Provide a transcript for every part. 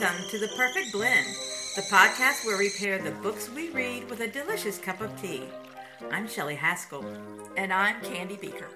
Welcome to The Perfect Blend, the podcast where we pair the books we read with a delicious cup of tea. I'm Shelley Haskell. And I'm Candy Beaker.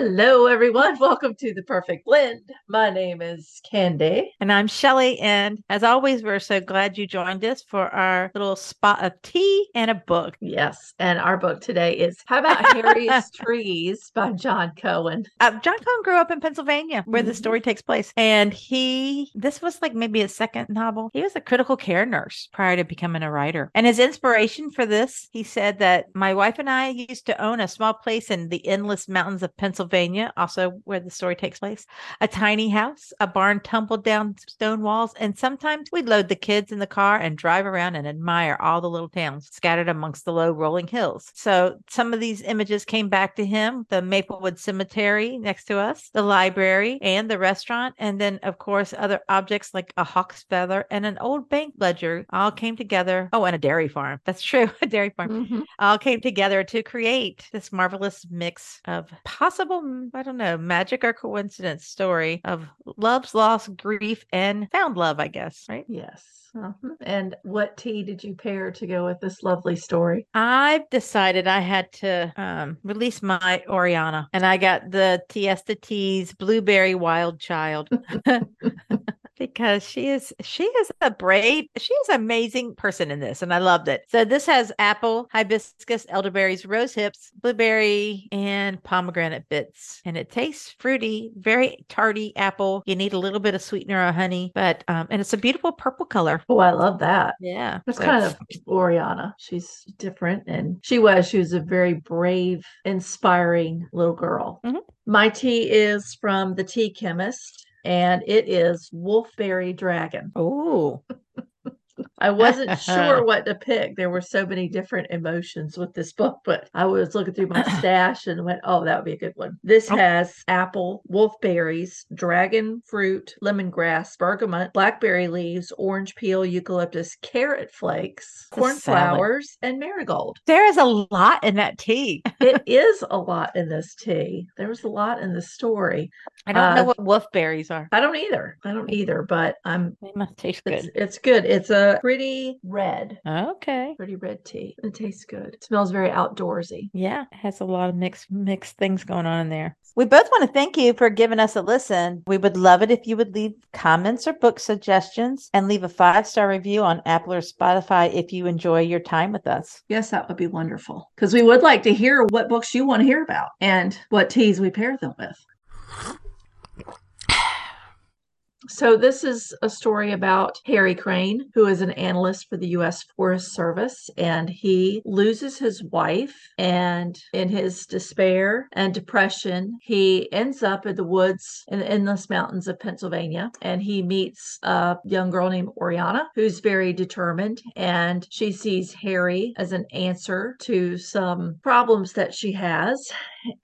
Hello, everyone. Welcome to the Perfect Blend. My name is Candy. And I'm Shelly. And as always, we're so glad you joined us for our little spot of tea and a book. Yes. And our book today is How About Harry's Trees by Jon Cohen. Uh, Jon Cohen grew up in Pennsylvania where mm-hmm. the story takes place. And he, this was like maybe his second novel. He was a critical care nurse prior to becoming a writer. And his inspiration for this, he said that my wife and I used to own a small place in the endless mountains of Pennsylvania Pennsylvania, also where the story takes place, a tiny house, a barn tumbled down stone walls, and sometimes we'd load the kids in the car and drive around and admire all the little towns scattered amongst the low rolling hills. So some of these images came back to him the Maplewood Cemetery next to us, the library, and the restaurant. And then, of course, other objects like a hawk's feather and an old bank ledger all came together. Oh, and a dairy farm. That's true. a dairy farm mm-hmm. all came together to create this marvelous mix of possible possible, I don't know, magic or coincidence story of love's loss, grief, and found love, I guess, right? Yes. Uh-huh. And what tea did you pair to go with this lovely story? I've decided I had to um, release my Oriana, and I got the Tiesta Teas Blueberry Wild Child. because she is she is a brave she is an amazing person in this and i loved it. So this has apple hibiscus elderberries rose hips blueberry and pomegranate bits and it tastes fruity very tarty apple. You need a little bit of sweetener or honey but um and it's a beautiful purple color. Oh i love that. Yeah that's so kind of oriana. She's different and she was she was a very brave inspiring little girl. Mm-hmm. my tea is from the tea chemist and it is Wolfberry Dragon. Oh, I wasn't sure what to pick. There were so many different emotions with this book, but I was looking through my stash and went, oh, that would be a good one. This oh. has apple, wolfberries, dragon fruit, lemongrass, bergamot, blackberry leaves, orange peel, eucalyptus, carrot flakes, cornflowers, and marigold. There is a lot in that tea. it is a lot in this tea. There was a lot in the story. I don't uh, know what wolfberries are. I don't either. I don't either, but I'm. They must taste good. It's, it's good. It's a pretty red. Okay. Pretty red tea. It tastes good. It smells very outdoorsy. Yeah, it has a lot of mixed mixed things going on in there. We both want to thank you for giving us a listen. We would love it if you would leave comments or book suggestions and leave a five star review on Apple or Spotify if you enjoy your time with us. Yes, that would be wonderful because we would like to hear what books you want to hear about and what teas we pair them with. So, this is a story about Harry Crane, who is an analyst for the U.S. Forest Service, and he loses his wife. And in his despair and depression, he ends up in the woods in the endless mountains of Pennsylvania. And he meets a young girl named Oriana, who's very determined. And she sees Harry as an answer to some problems that she has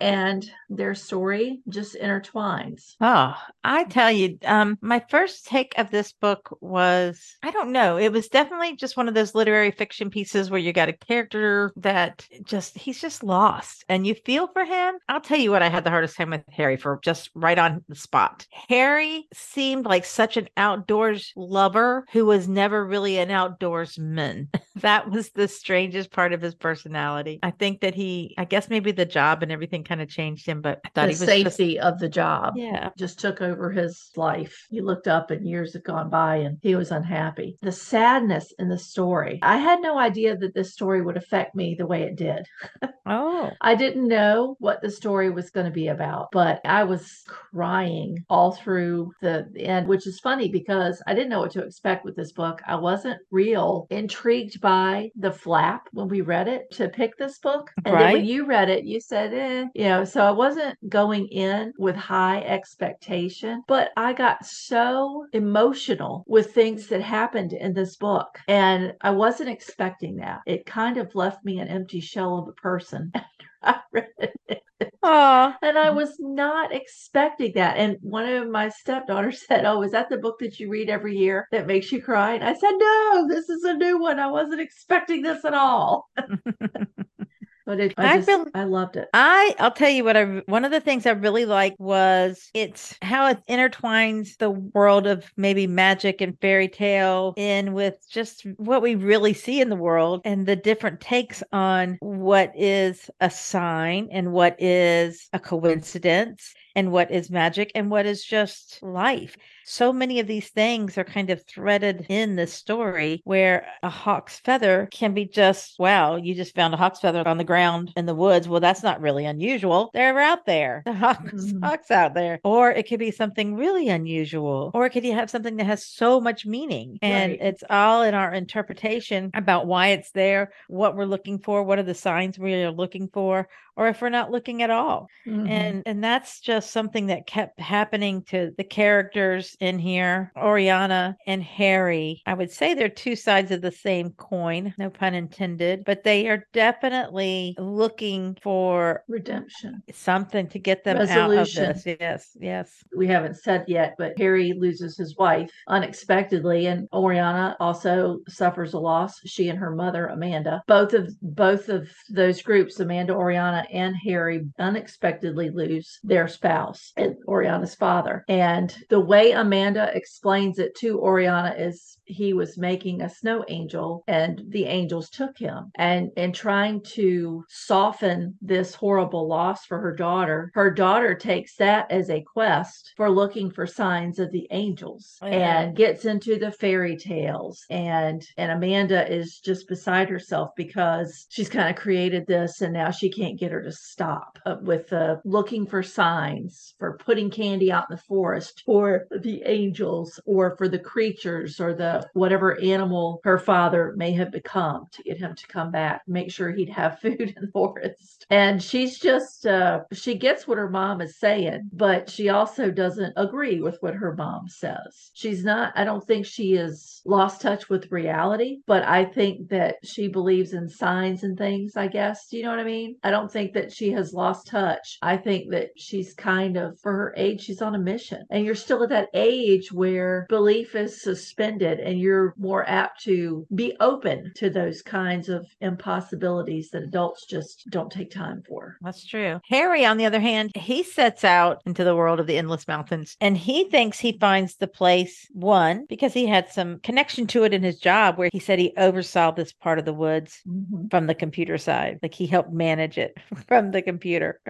and their story just intertwines. Oh, I tell you, um, my first take of this book was I don't know, it was definitely just one of those literary fiction pieces where you got a character that just he's just lost and you feel for him. I'll tell you what I had the hardest time with Harry for just right on the spot. Harry seemed like such an outdoors lover who was never really an outdoorsman. that was the strangest part of his personality. I think that he I guess maybe the job and everything everything kind of changed him, but the he was safety just, of the job. Yeah. Just took over his life. He looked up and years had gone by and he was unhappy. The sadness in the story. I had no idea that this story would affect me the way it did. Oh. I didn't know what the story was going to be about, but I was crying all through the end, which is funny because I didn't know what to expect with this book. I wasn't real intrigued by the flap when we read it to pick this book. And right. then when you read it, you said, eh, you know, so I wasn't going in with high expectation, but I got so emotional with things that happened in this book. And I wasn't expecting that. It kind of left me an empty shell of a person after I read it. Aww. And I was not expecting that. And one of my stepdaughters said, Oh, is that the book that you read every year that makes you cry? And I said, No, this is a new one. I wasn't expecting this at all. But it, I I, just, really- I loved it. I I'll tell you what I one of the things I really liked was it's how it intertwines the world of maybe magic and fairy tale in with just what we really see in the world and the different takes on what is a sign and what is a coincidence and what is magic and what is just life. So many of these things are kind of threaded in this story where a hawk's feather can be just, wow, you just found a hawk's feather on the ground in the woods. Well, that's not really unusual. They're out there. The hawk's, Mhm. hawk's out there. Or it could be something really unusual. Or it could have something that has so much meaning. And Right. it's all in our interpretation about why it's there, what we're looking for, what are the signs we are looking for, or if we're not looking at all Mhm. and and that's just something that kept happening to the characters in here oriana and harry i would say they're two sides of the same coin no pun intended but they are definitely looking for redemption. something to get them Resolution. out of this yes yes we haven't said yet, but Harry loses his wife unexpectedly, and Oriana also suffers a loss. She and her mother, Amanda, both of both of those groups, Amanda, Oriana, and Harry, unexpectedly lose their spouse and Oriana's father. And the way Amanda explains it to Oriana is he was making a snow angel and the angels took him and and trying to soften this horrible loss for her daughter her daughter takes that as a quest for looking for signs of the angels Yeah. and gets into the fairy tales and and amanda is just beside herself because she's kind of created this and now she can't get her to stop uh, with uh, looking for signs for putting candy out in the forest for the angels or for the creatures or the whatever animal her father may have become to get him to come back make sure he'd have food in the forest. And she's just uh she gets what her mom is saying but she also doesn't agree with what her mom says. She's not i don't think she is lost touch with reality but i think that she believes in signs and things i guess. Do you know what i mean? I don't think that she has lost touch. I think that she's kind of for her age she's on a mission and you're still at that age where belief is suspended and you're more apt to be open to those kinds of impossibilities that adults just don't take time for That's true. Harry, on the other hand, he sets out into the world of the endless mountains and he thinks he finds the place one because he had some connection to it in his job where he said he oversaw this part of the woods Mhm. from the computer side. Like he helped manage it from the computer.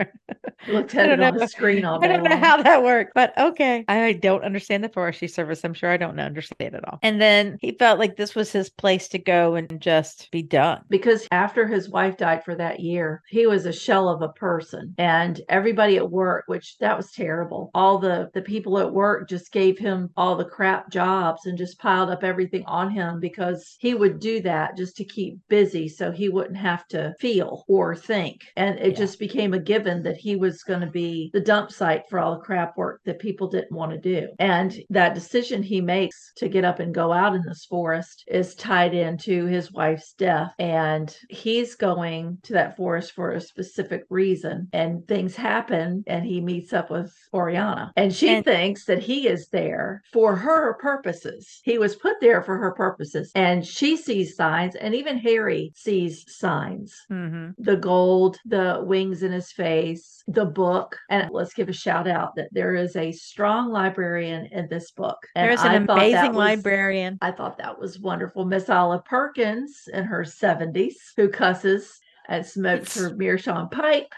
looked at it on the screen all I don't know long. how that worked, but okay. I don't understand the forestry service. I'm sure I don't understand it all. And then he felt like this was his place to go and just be done. because after his wife died for that year, he was a shell of a person. And everybody at work, which that was terrible, all the, the people at work just gave him all the crap jobs and just piled up everything on him because he would do that just to keep busy so he wouldn't have to feel or think. And it Yeah. just became a given that he was going to be the dump site for all the crap work that people didn't want to do. And that decision he makes to get up and go out in this forest is tied into his wife's death. And he's going to that forest for a specific reason. And things happen, and he meets up with Oriana. And she And- thinks that he is there for her purposes. He was put there for her purposes. And she sees signs, and even Harry sees signs hmm the gold, the wings in his face, the book. And let's give a shout out that there is a strong librarian in this book. And There's an I amazing was- librarian. I thought that was wonderful. Miss Olive Perkins in her 70s, who cusses and smokes her meerschaum pipe.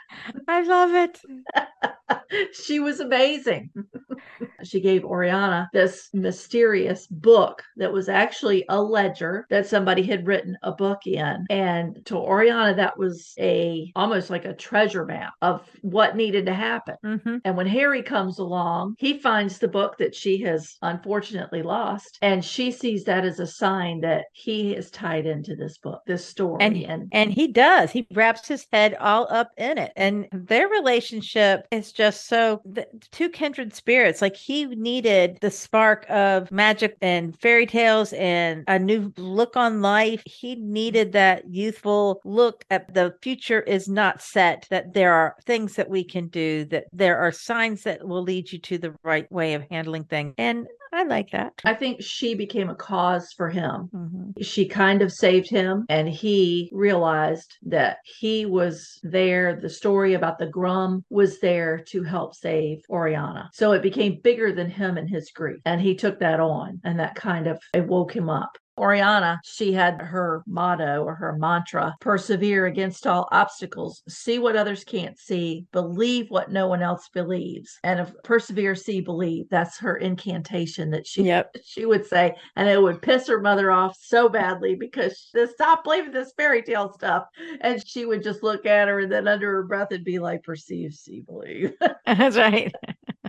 I love it. she was amazing. she gave Oriana this mysterious book that was actually a ledger that somebody had written a book in. And to Oriana, that was a almost like a treasure map of what needed to happen. hmm And when Harry comes along, he finds the book that she has unfortunately lost, and she sees that as a sign that he is tied into this book, this story. And and And he does. He wraps his head all up in it. And their relationship is just so the two kindred spirits. Like he needed the spark of magic and fairy tales and a new look on life. He needed that youthful look at the future is not set, that there are things that we can do, that there are signs that will lead you to the right way of handling things. And I like that. I think she became a cause for him. Mhm. She kind of saved him, and he realized that he was there. The story about the Grum was there to help save Oriana. So it became bigger than him and his grief. And he took that on, and that kind of it woke him up. Oriana, she had her motto or her mantra persevere against all obstacles, see what others can't see, believe what no one else believes. And if persevere, see, believe, that's her incantation that she Yep. she would say, and it would piss her mother off so badly because she stop believing this fairy tale stuff. And she would just look at her and then under her breath and be like, perceive, see, believe. That's right.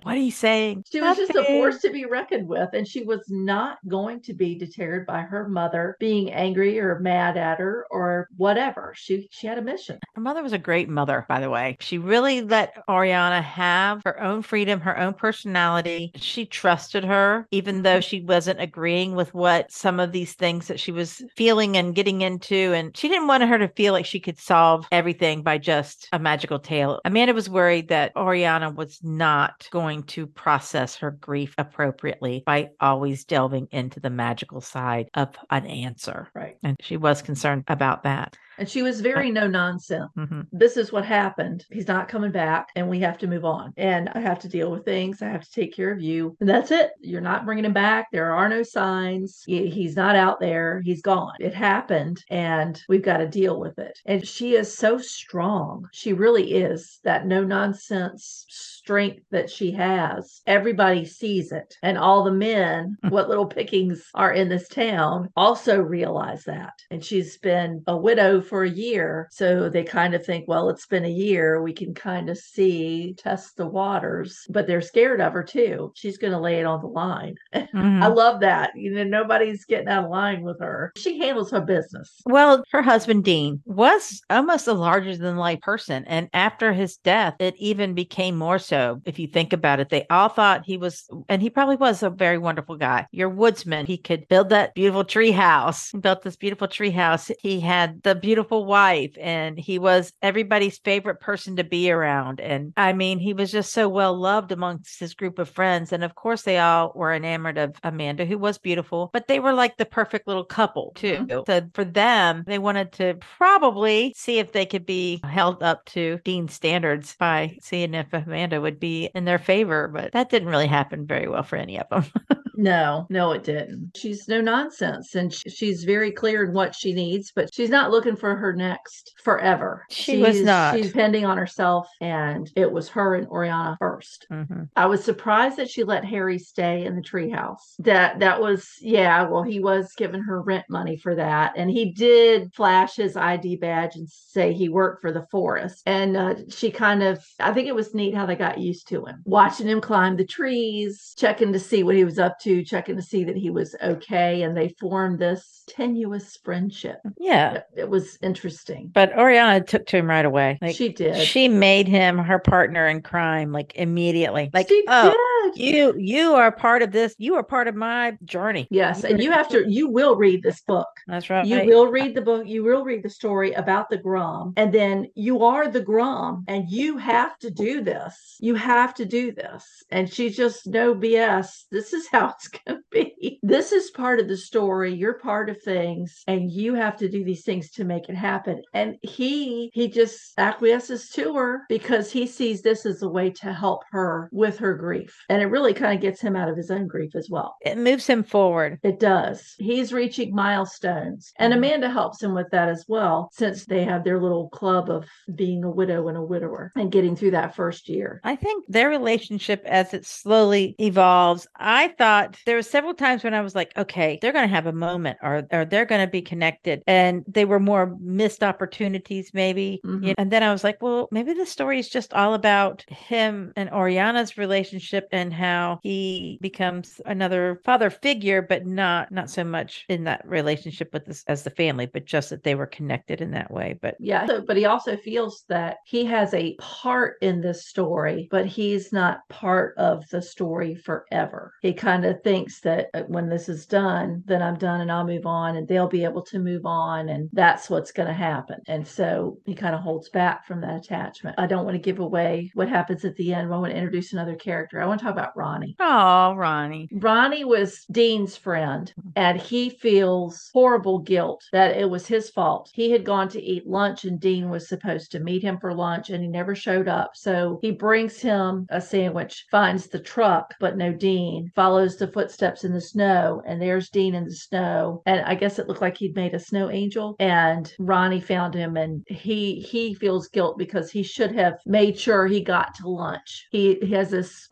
What are you saying? She was just a force to be reckoned with, and she was not going to be deterred by her mother being angry or mad at her or whatever. She she had a mission. Her mother was a great mother, by the way. She really let Oriana have her own freedom, her own personality. She trusted her, even though she wasn't agreeing with what some of these things that she was feeling and getting into. And she didn't want her to feel like she could solve everything by just a magical tale. Amanda was worried that Oriana was not going to process her grief appropriately by always delving into the magical side of an answer. Right. And she was concerned about that. And she was very no nonsense. Mhm. This is what happened. He's not coming back, and we have to move on. And I have to deal with things. I have to take care of you. And that's it. You're not bringing him back. There are no signs. He's not out there. He's gone. It happened, and we've got to deal with it. And she is so strong. She really is that no nonsense strength that she has. Everybody sees it. And all the men, what little pickings are in this town, also realize that. And she's been a widow for a year. So they kind of think, well, it's been a year. We can kind of see, test the waters. But they're scared of her too. She's going to lay it on the line. Mhm. I love that. You know, nobody's getting out of line with her. She handles her business. Well, her husband, Dean, was almost a larger than life person. And after his death, it even became more so. If you think about it, they all thought he was, and he probably was a very wonderful guy. Your woodsman, he could build that beautiful tree house. He built this beautiful tree house. He had the beautiful wife, and he was everybody's favorite person to be around. And I mean, he was just so well loved amongst his group of friends. And of course, they all were enamored of Amanda, who was beautiful, but they were like the perfect little couple, too. Mm-hmm. So for them, they wanted to probably see if they could be held up to Dean's standards by seeing if Amanda would be in their favor. But that didn't really happen very well for any of them. No, no, it didn't. She's no nonsense and sh- she's very clear in what she needs, but she's not looking for her next forever. She was not. She's depending on herself, and it was her and Oriana 1st Mhm. I was surprised that she let Harry stay in the treehouse. That that was yeah. Well, he was giving her rent money for that, and he did flash his ID badge and say he worked for the forest. And uh, she kind of, I think it was neat how they got used to him, watching him climb the trees, checking to see what he was up to, checking to see that he was okay, and they formed this tenuous friendship. Yeah. It, it was interesting. But Oriana took to him right away. Like she did. she made him her partner in crime, like immediately. Like, she oh, did. You you are part of this. You are part of my journey. Yes, and you have to. You will read this book. That's right. You will read the book, you will read the story about the Grum, and then you are the Grum, and you have to do this. You have to do this. And she's just no BS. This is how it's going to be. This is part of the story. You're part of things, and you have to do these things to make it happen. And he, he just acquiesces to her because he sees this as a way to help her with her grief. And it really kind of gets him out of his own grief as well. it moves him forward. It does. He's reaching milestones. And Mhm. Amanda helps him with that as well, since they have their little club of being a widow and a widower and getting through that first year. I think their relationship as it slowly evolves, I thought there were several times when I was like, okay, they're going to have a moment or, or they're going to be connected. And they were more missed opportunities, maybe. Mhm. And then I was like, well, maybe the story is just all about him and Oriana's relationship and how he becomes another father figure, but not not so much in that relationship with this as the family, but just that they were connected in that way. But Yeah, but he also feels that he has a part in this story, but he's not part of the story forever. He kind of thinks that uh, when this is done, then I'm done and I'll move on and they'll be able to move on and that's what's going to happen. And so he kind of holds back from that attachment. I don't want to give away what happens at the end. I want to introduce another character. I want to talk about Ronnie. Oh, Ronnie. Ronnie was Dean's friend, mm-hmm. and he feels horrible guilt that it was his fault. He had gone to eat lunch, and Dean was supposed to meet him for lunch, and he never showed up. So he brings him a sandwich, finds the truck, but no Dean, follows the footsteps in the snow, and there's Dean in the snow. And I guess it looked like he'd made a snow angel. And Ronnie found him, and he he feels guilt because he should have made sure he got to lunch. He, he has this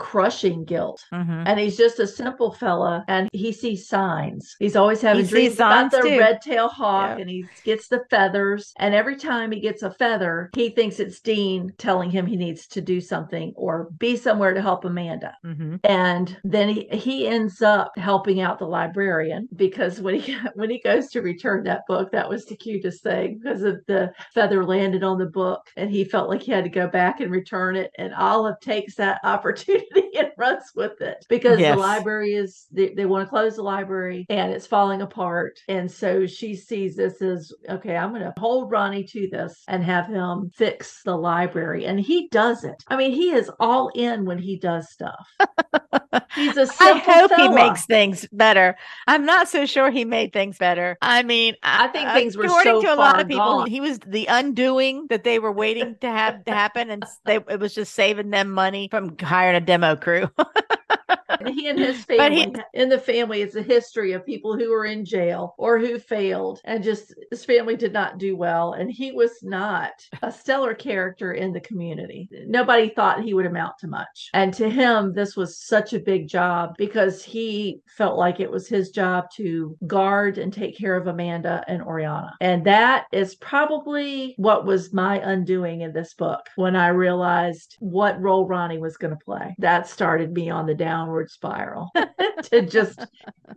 crushing guilt. Mhm. and he's just a simple fella and he sees signs. He's always having He dreams about the red tail hawk and he gets the feathers. And every time he gets a feather he thinks it's dean telling him he needs to do something or be somewhere to help amanda. Mhm. and then he, he ends up helping out the librarian because when he when he goes to return that book that was the cutest thing because of the feather landed on the book and he felt like he had to go back and return it. And olive takes that opportunity and runs with it because Yes. the library is they, they want to close the library and it's falling apart. And so she sees this as okay i'm going to hold ronnie to this and have him fix the library. And he does it i mean he is all in when he does stuff He's a I simple hope he makes things better. I'm not so sure he made things better. I mean, I think uh, things were according so to a lot of people. gone. He was the undoing that they were waiting to have to happen, and they, it was just saving them money from hiring a demo crew. He and his But he- family in the family it's a history of people who were in jail or who failed and just his family did not do well and he was not a stellar character in the community. Nobody thought he would amount to much. And to him this was such a big job because he felt like it was his job to guard and take care of amanda and oriana. And that is probably what was my undoing in this book when i realized what role ronnie was going to play. That started me on the downward spiral to just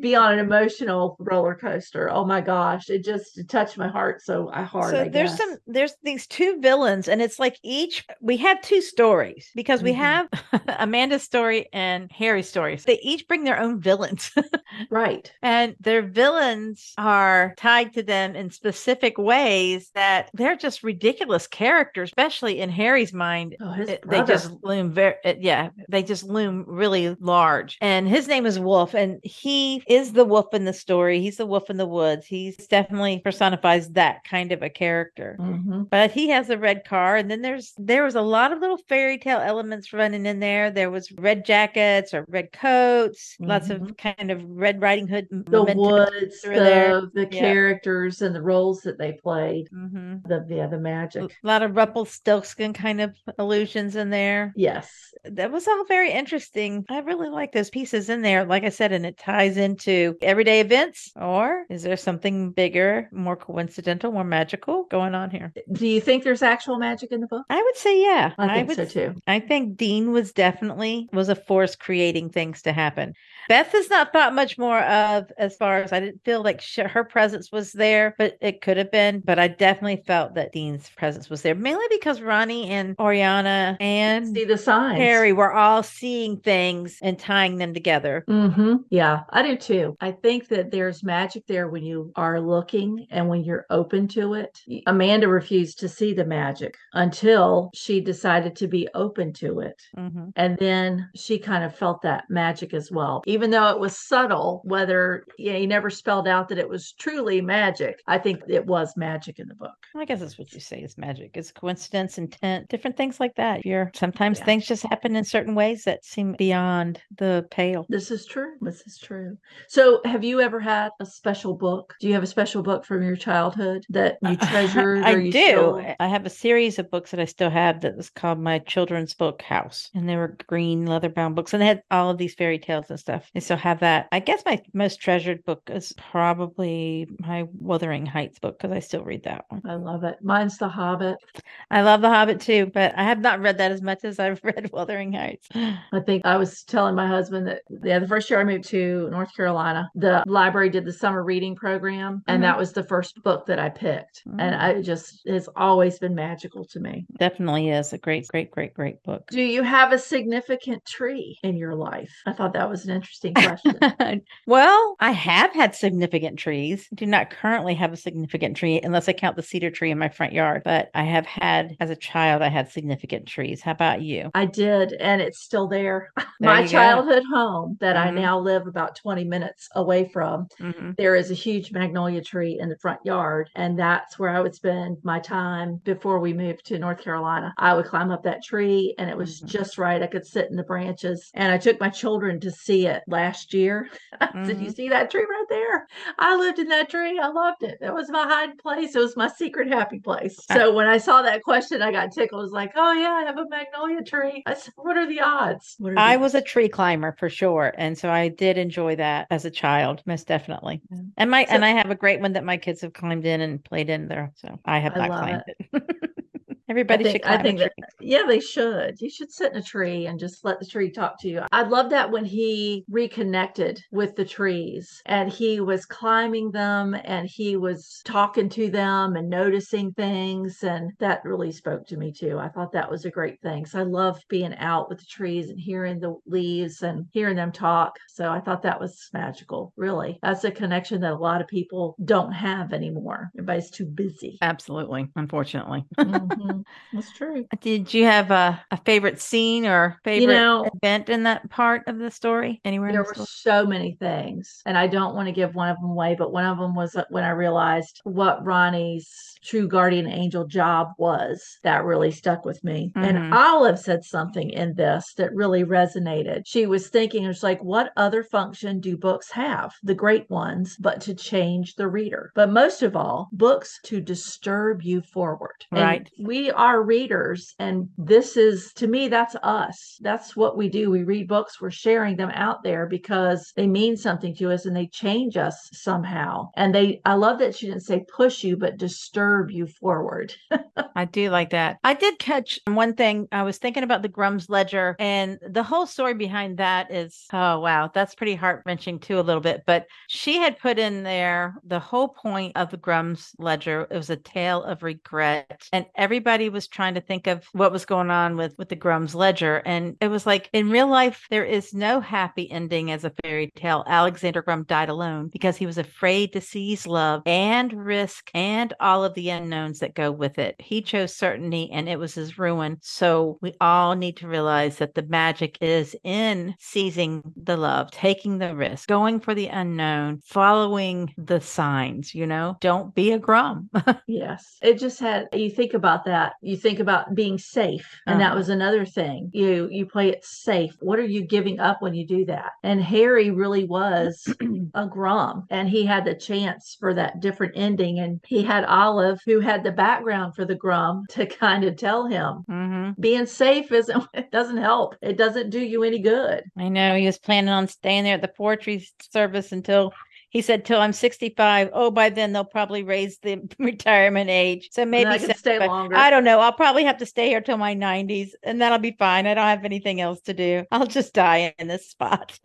be on an emotional roller coaster. Oh my gosh, it just touched my heart so I hard. so I there's guess. some there's these two villains and it's like each we have two stories because we Mhm. have amanda's story and harry's story they each bring their own villains right. and their villains are tied to them in specific ways that they're just ridiculous characters especially in harry's mind Oh, they just loom very yeah they just loom really large and his name is wolf and he is the wolf in the story he's the wolf in the woods he's definitely personifies that kind of a character Mhm. but he has a red car and then there's there was a lot of little fairy tale elements running in there there was red jackets or red coats lots of kind of red riding hood Mm-hmm. the woods, through there. the the Yeah. characters and the roles that they played. Mhm. The yeah, the magic. a lot of rumpelstiltskin kind of illusions in there Yes. that was all very interesting. I really like those pieces in there. Like I said, and it ties into everyday events, or is there something bigger, more coincidental, more magical going on here? Do you think there's actual magic in the book? I would say, yeah. I think would, so too. I think Dean was definitely was a force creating things to happen. Beth is not thought much more of as far as I didn't feel like sh- her presence was there, but it could have been. But I definitely felt that Dean's presence was there, mainly because Ronnie and Oriana and See the signs. Harry were all seeing things and tying them together. hmm Yeah, I do too. I think that there's magic there when you are looking and when you're open to it. Amanda refused to see the magic until she decided to be open to it. Mhm. And then she kind of felt that magic as well. Even though it was subtle, whether you know, he never spelled out that it was truly magic, I think it was magic in the book. I guess that's what you say is magic. It's coincidence, intent, different things like that. You're sometimes Yeah. things just happen in certain ways that seem beyond the pale. This is true. This is true. So, have you ever had a special book? Do you have a special book from your childhood that you treasured? I or you do. still- I have a series of books that I still have that was called my children's book house. And they were green leather bound books and they had all of these fairy tales and stuff. I still have that. I guess my most treasured book is probably my Wuthering Heights book because I still read that one. I love it. Mine's The Hobbit. I love The Hobbit too, but I have not read that as much as I've read Wuthering Heights. I think I was telling my husband that yeah, the first year I moved to North Carolina, the library did the summer reading program, and Mhm. that was the first book that I picked. And Mm. I just it's always been magical to me. Definitely is a great, great, great, great book. Do you have a significant tree in your life? I thought that was an interesting question. well, I have had significant trees. I Do not currently have a significant tree unless I count the cedar tree in my front yard. But I have had, as a child, I had significant trees. How about you? I did, and it's still there. There My you go. childhood home that I Mhm. now live about 20 minutes away from Mhm. there is a huge magnolia tree in the front yard and that's where i would spend my time before we moved to north carolina i would climb up that tree and it was Mhm. just right i could sit in the branches and i took my children to see it last year. I said you mm-hmm. see that tree right there? I lived in that tree. I loved it. It was my hiding place. It was my secret happy place. Uh. So when i saw that question i got tickled. I was like oh yeah i have a magnolia tree. I said what are the odds? What are the I odds?" was a tree climber for sure, and so I did enjoy that as a child, most definitely. And my So- and I have a great one that my kids have climbed in and played in there. So I have I not climbed it. Everybody think- should I think that- Yeah, they should. You should sit in a tree and just let the tree talk to you. I love that when he reconnected with the trees and he was climbing them and he was talking to them and noticing things. And that really spoke to me too. I thought that was a great thing. So I love being out with the trees and hearing the leaves and hearing them talk. So I thought that was magical, really. That's a connection that a lot of people don't have anymore. Everybody's too busy. Absolutely, unfortunately. Mhm. That's true. Did you have a, a favorite scene or favorite know- event in that part of the story? Anywhere There the were so many things, and I don't want to give one of them away, but one of them was uh, when I realized what Ronnie's true guardian angel job was. That really stuck with me. Mhm. And Olive said something in this that really resonated. She was thinking, it was like, what other function do books have? The great ones, but to change the reader. But most of all, books to disturb you forward. And Right. Are readers, and this is, to me, that's us. That's what we do. We read books, we're sharing them out there because they mean something to us and they change us somehow. And they, I love that she didn't say push you, but disturb you forward. I do like that. I did catch one thing. I was thinking about the Grum's Ledger, and the whole story behind that is oh, wow, that's pretty heart wrenching too, a little bit. But she had put in there the whole point of the Grum's Ledger. It was a tale of regret, and everybody was trying to think of what was going on with, with the Grum's Ledger. And it was like in real life, there is no happy ending as a fairy tale. Alexander Grum died alone because he was afraid to seize love and risk and all of the unknowns that go with it. He chose certainty and it was his ruin. So we all need to realize that the magic is in seizing the love, taking the risk, going for the unknown, following the signs, you know, don't be a grum. Yes. It just had you think about that. You think about being safe. And that Uh-huh. was another thing. You you play it safe. What are you giving up when you do that? And Harry really was a grum and he had the chance for that different ending and he had Olive who had the background for the grum to kind of tell him hmm being safe isn't it doesn't help. It doesn't do you any good. I know he was planning on staying there at the forestry service until he said till I'm 65. Oh, by then they'll probably raise the retirement age. So maybe I can stay longer. I don't know. I'll probably have to stay here till my 90s and that'll be fine. I don't have anything else to do. I'll just die in this spot.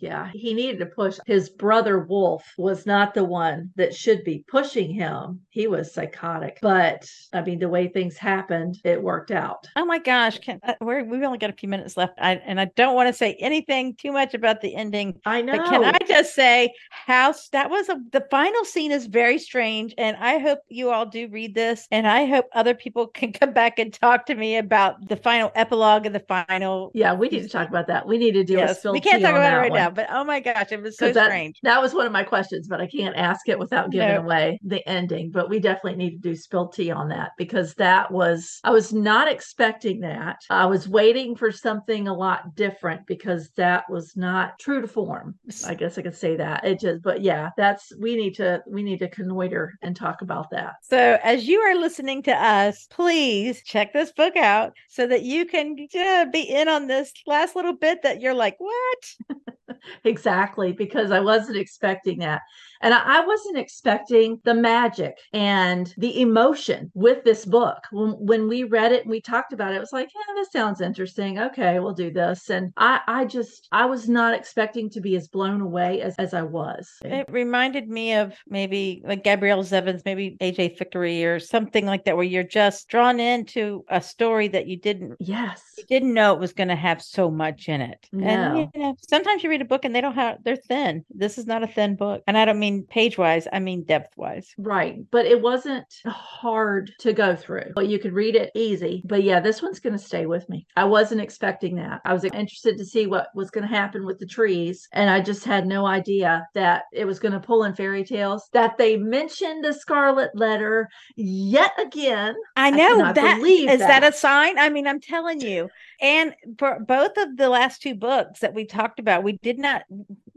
Yeah, he needed to push. His brother Wolf was not the one that should be pushing him. He was psychotic. But I mean, the way things happened, it worked out. oh my gosh. Can, uh, we're, we've only got a few minutes left. I, and I don't want to say anything too much about the ending. I know. Can I just say how s- that was a the final scene is very strange, and I hope you all do read this, and I hope other people can come back and talk to me about the final epilogue and the final. yeah, we need to talk about that. We need to do a Yes, spill we can't talk about it right one. Now, but oh my gosh, it was so that, strange. that was one of my questions, but I can't ask it without giving No. away the ending. But we definitely need to do spill tea on that because that was, I was not expecting that. I was waiting for something a lot different because that was not true to form. I guess I could say that. It just, but yeah, that's, we need to, we need to connoiter and talk about that. So, as you are listening to us, please check this book out so that you can uh, be in on this last little bit that you're like, what? Exactly, because I wasn't expecting that. And I, I wasn't expecting the magic and the emotion with this book. When, when we read it and we talked about it, it was like, yeah, this sounds interesting. Okay, we'll do this. And I, I just, I was not expecting to be as blown away as, as I was. It reminded me of maybe like Gabrielle Zevin's, maybe AJ Fikry or something like that, where you're just drawn into a story that you didn't Yes. you didn't know it was going to have so much in it. And No. you know, sometimes you read a book and they don't have they're thin. This is not a thin book. And I don't mean page wise, I mean depth wise. Right. But it wasn't hard to go through. But you could read it easy. But yeah, this one's going to stay with me. I wasn't expecting that. I was interested to see what was going to happen with the trees. And I just had no idea that it was going to pull in fairy tales, that they mentioned the scarlet letter yet again. I know cannot that is that. that. a sign? I mean, I'm telling you. And for both of the last two books that we talked about, we did not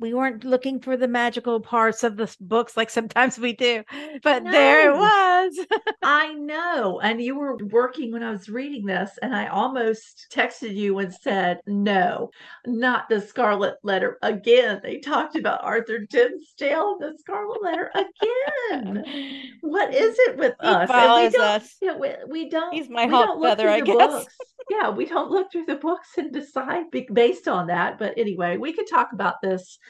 we weren't looking for the magical parts of the books like sometimes we do. But there it was. I know. And you were working when I was reading this, and I almost texted you and said, no, not the Scarlet Letter again. They talked about Arthur Dimmesdale, the Scarlet Letter again. What is it with He us? And we don't- us. Yeah, we, we don't. He's my hot feather, I guess. books. Yeah, we don't look through the books and decide based on that. But anyway, we could talk about this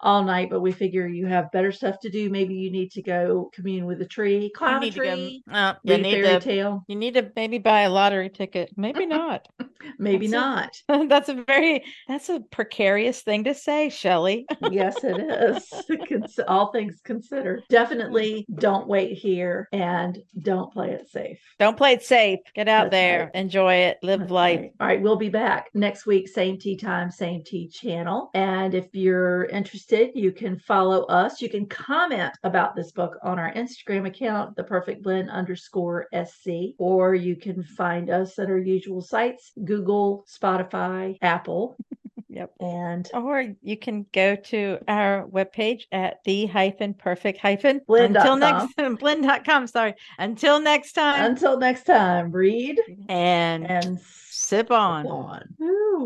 all night, but we figure you have better stuff to do. Maybe you need to go commune with a tree, climb a need to go. tree, Uh, read a fairy to. tale. You need to maybe buy a lottery ticket. Maybe not. Maybe That's not. that's a very that's a precarious thing to say, Shelley. yes, it is. All things considered. Definitely don't wait here and don't play it safe. Don't play it safe. Get out That's there, right. enjoy it, live That's life. right. All right, we'll be back next week, same tea time, same tea channel. And if you're interested, you can follow us. You can comment about this book on our Instagram account, the perfect blend underscore SC, or you can find us at our usual sites Google, Spotify, Apple. Yep. And Or you can go to our webpage at the hyphen perfect hyphen Blend until next blend.com. Sorry. Until next time. until next time, read and, and sip on. on. Ooh.